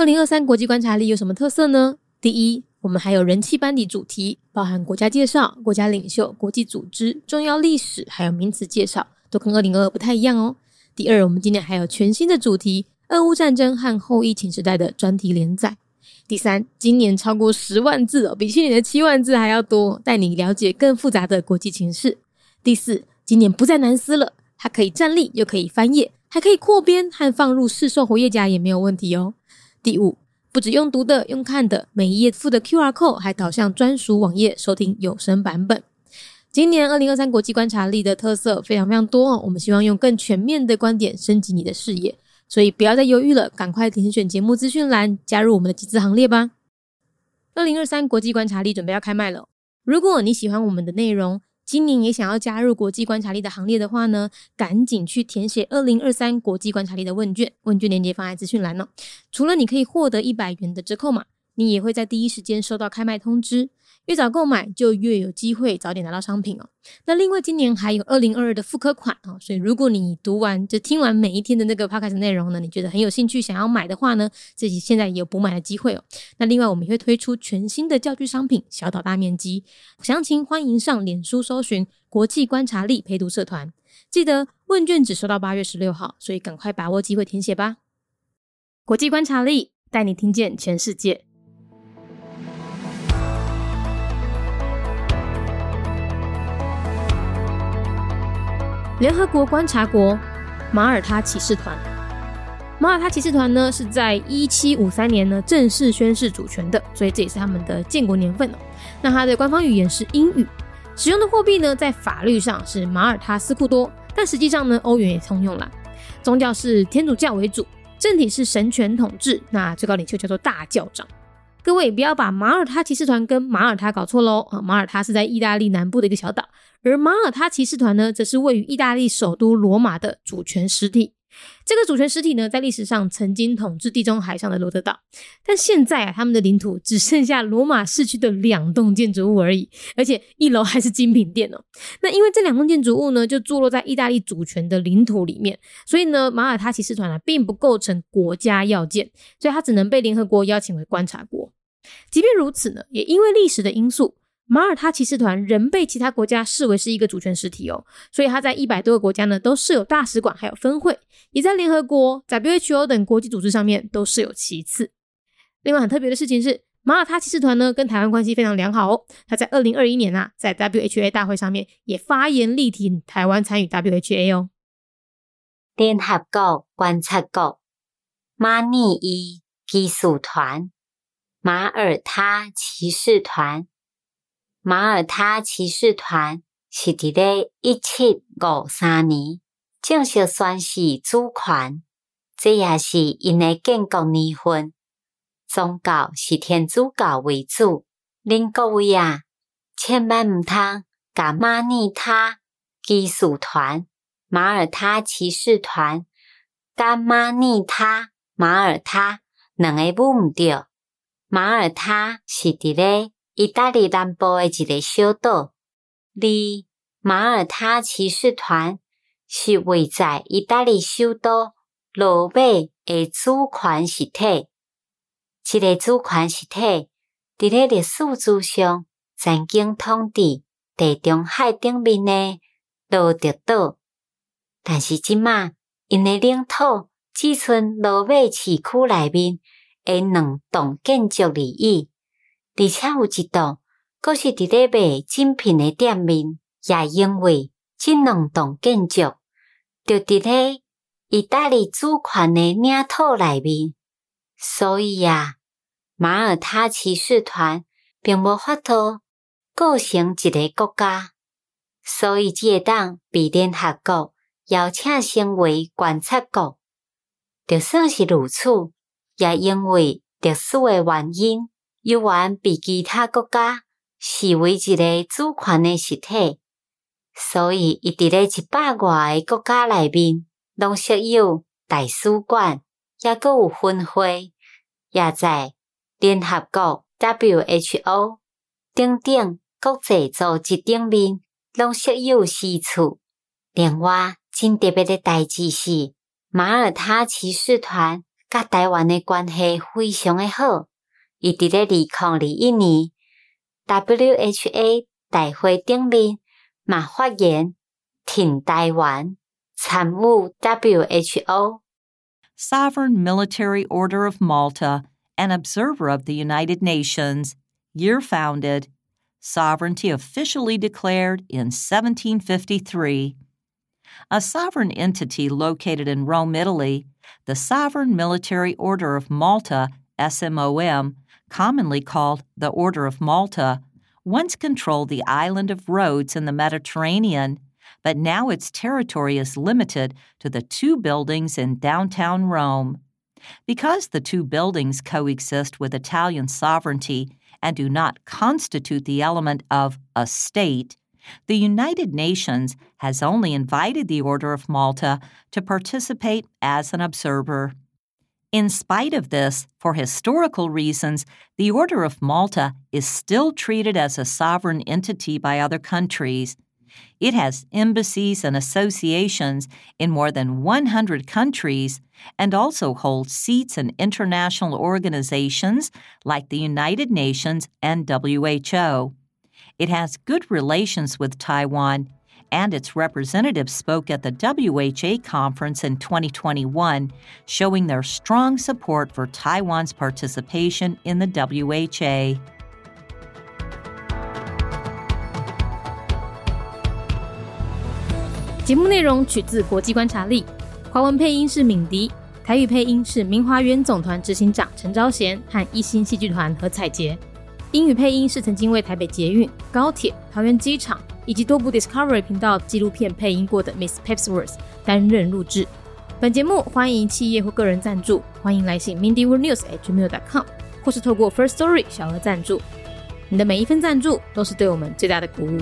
二零二三国际观察力有什么特色呢？第一，我们还有人气班底主题，包含国家介绍、国家领袖、国际组织、重要历史，还有名词介绍，都跟二零二二不太一样哦。第二，我们今年还有全新的主题——俄乌战争和后疫情时代的专题连载。第三，今年超过十万字哦，比去年的七万字还要多，带你了解更复杂的国际情势。第四，今年不再难撕了，它可以站立，又可以翻页，还可以扩编和放入市售活页夹也没有问题哦。第五，不止用读的，用看的，每一页附的 Q R code 还导向专属网页收听有声版本。今年二零二三国际观察力的特色非常非常多哦，我们希望用更全面的观点升级你的视野。所以不要再犹豫了，赶快点选节目资讯栏，加入我们的集资行列吧！二零二三国际观察力准备要开卖了。如果你喜欢我们的内容，今年也想要加入国际观察力的行列的话呢，赶紧去填写二零二三国际观察力的问卷，问卷链接放在资讯栏哦。除了你可以获得一百元的折扣码，你也会在第一时间收到开卖通知。越早购买，就越有机会早点拿到商品哦。那另外，今年还有二零二二的复刻款哦，所以如果你读完就听完每一天的那个 podcast 内容呢，你觉得很有兴趣，想要买的话呢，自己现在也有补买的机会哦。那另外，我们也会推出全新的教具商品，小岛大面积，详情欢迎上脸书搜寻国际观察力陪读社团。记得问卷只收到八月十六号，所以赶快把握机会填写吧。国际观察力带你听见全世界。联合国观察国马耳他骑士团，马耳他骑士团呢是在一七五三年呢正式宣誓主权的，所以这也是他们的建国年份了。那它的官方语言是英语，使用的货币呢在法律上是马耳他斯库多，但实际上呢欧元也通用了。宗教是天主教为主，政体是神权统治，那最高领袖叫做大教长。各位不要把马耳他骑士团跟马耳他搞错喽啊！马耳他是在意大利南部的一个小岛，而马耳他骑士团呢，则是位于意大利首都罗马的主权实体。这个主权实体呢，在历史上曾经统治地中海上的罗德岛，但现在啊，他们的领土只剩下罗马市区的两栋建筑物而已，而且一楼还是精品店哦。那因为这两栋建筑物呢，就坐落在意大利主权的领土里面，所以呢，马耳他骑士团啊，并不构成国家要件，所以它只能被联合国邀请为观察国。即便如此呢，也因为历史的因素，马耳他骑士团仍被其他国家视为是一个主权实体哦，所以他在一百多个国家呢都设有大使馆，还有分会，也在联合国、WHO 等国际组织上面都设有其次。另外很特别的事情是，马耳他骑士团呢跟台湾关系非常良好哦，他在二零二一年啊，在 WHA 大会上面也发言力挺台湾参与 WHA 哦。联合国观察国马尼伊技术团。马耳他骑士团，马耳他骑士团是伫咧一七五三年正式宣誓主权，这也是因诶建国年份。宗教是天主教为主。恁各位啊，千万毋通甲马尼他骑士团、马耳他骑士团、甲马尼他、马耳他两个母毋着。马耳他是伫咧意大利南部诶一个小岛，而马耳他骑士团是位在意大利首都罗马诶主权实体。这个主权实体伫咧历史之上曾经统治地中海顶面诶罗德岛，但是即马因诶领土只剩罗马市区内面。诶，两栋建筑而已，而且有一栋，阁是伫咧卖精品诶店面，也因为这两栋建筑，就伫咧意大利主权诶领土内面，所以啊，马耳他骑士团并无法度构成一个国家，所以只会当被联合国邀请成为观察国，就算是如此。也因为特殊诶原因，有缘被其他国家视为一个主权诶实体，所以伊伫咧一百外个国家内面，拢设有大使馆，也阁有分会，也在联合国 WHO 等等国际组织顶面，拢设有私处。另外，真特别的代志是，马耳他骑士团。甲台湾的关系非常的好。伊伫咧二零二一年 WHA 大会顶面嘛发言挺台湾参与 WHO。Sovereign Military Order of Malta, an observer of the United Nations, year founded, sovereignty officially declared in 1753. A sovereign entity located in Rome, Italy, the Sovereign Military Order of Malta, SMOM, commonly called the Order of Malta, once controlled the island of Rhodes in the Mediterranean, but now its territory is limited to the two buildings in downtown Rome. Because the two buildings coexist with Italian sovereignty and do not constitute the element of a state, the United Nations has only invited the Order of Malta to participate as an observer. In spite of this, for historical reasons, the Order of Malta is still treated as a sovereign entity by other countries. It has embassies and associations in more than 100 countries and also holds seats in international organizations like the United Nations and WHO. It has good relations with Taiwan, and its representatives spoke at the WHA conference in 2021, showing their strong support for Taiwan's participation in the WHO. 节目内容取自国际观察力，华文配音是敏迪，台语配音是明华园总团执行长陈昭贤和一星戏剧团何彩杰， 英语配音是曾经为台北捷运、高铁、桃园机场以及多部 Discovery 频道纪录片配音过的 Miss Pepsworth 担任录制。本节目欢迎企业或个人赞助，欢迎来信 mindyworldnews@gmail.com，或是透过 First Story 小额赞助。你的每一分赞助都是对我们最大的鼓舞。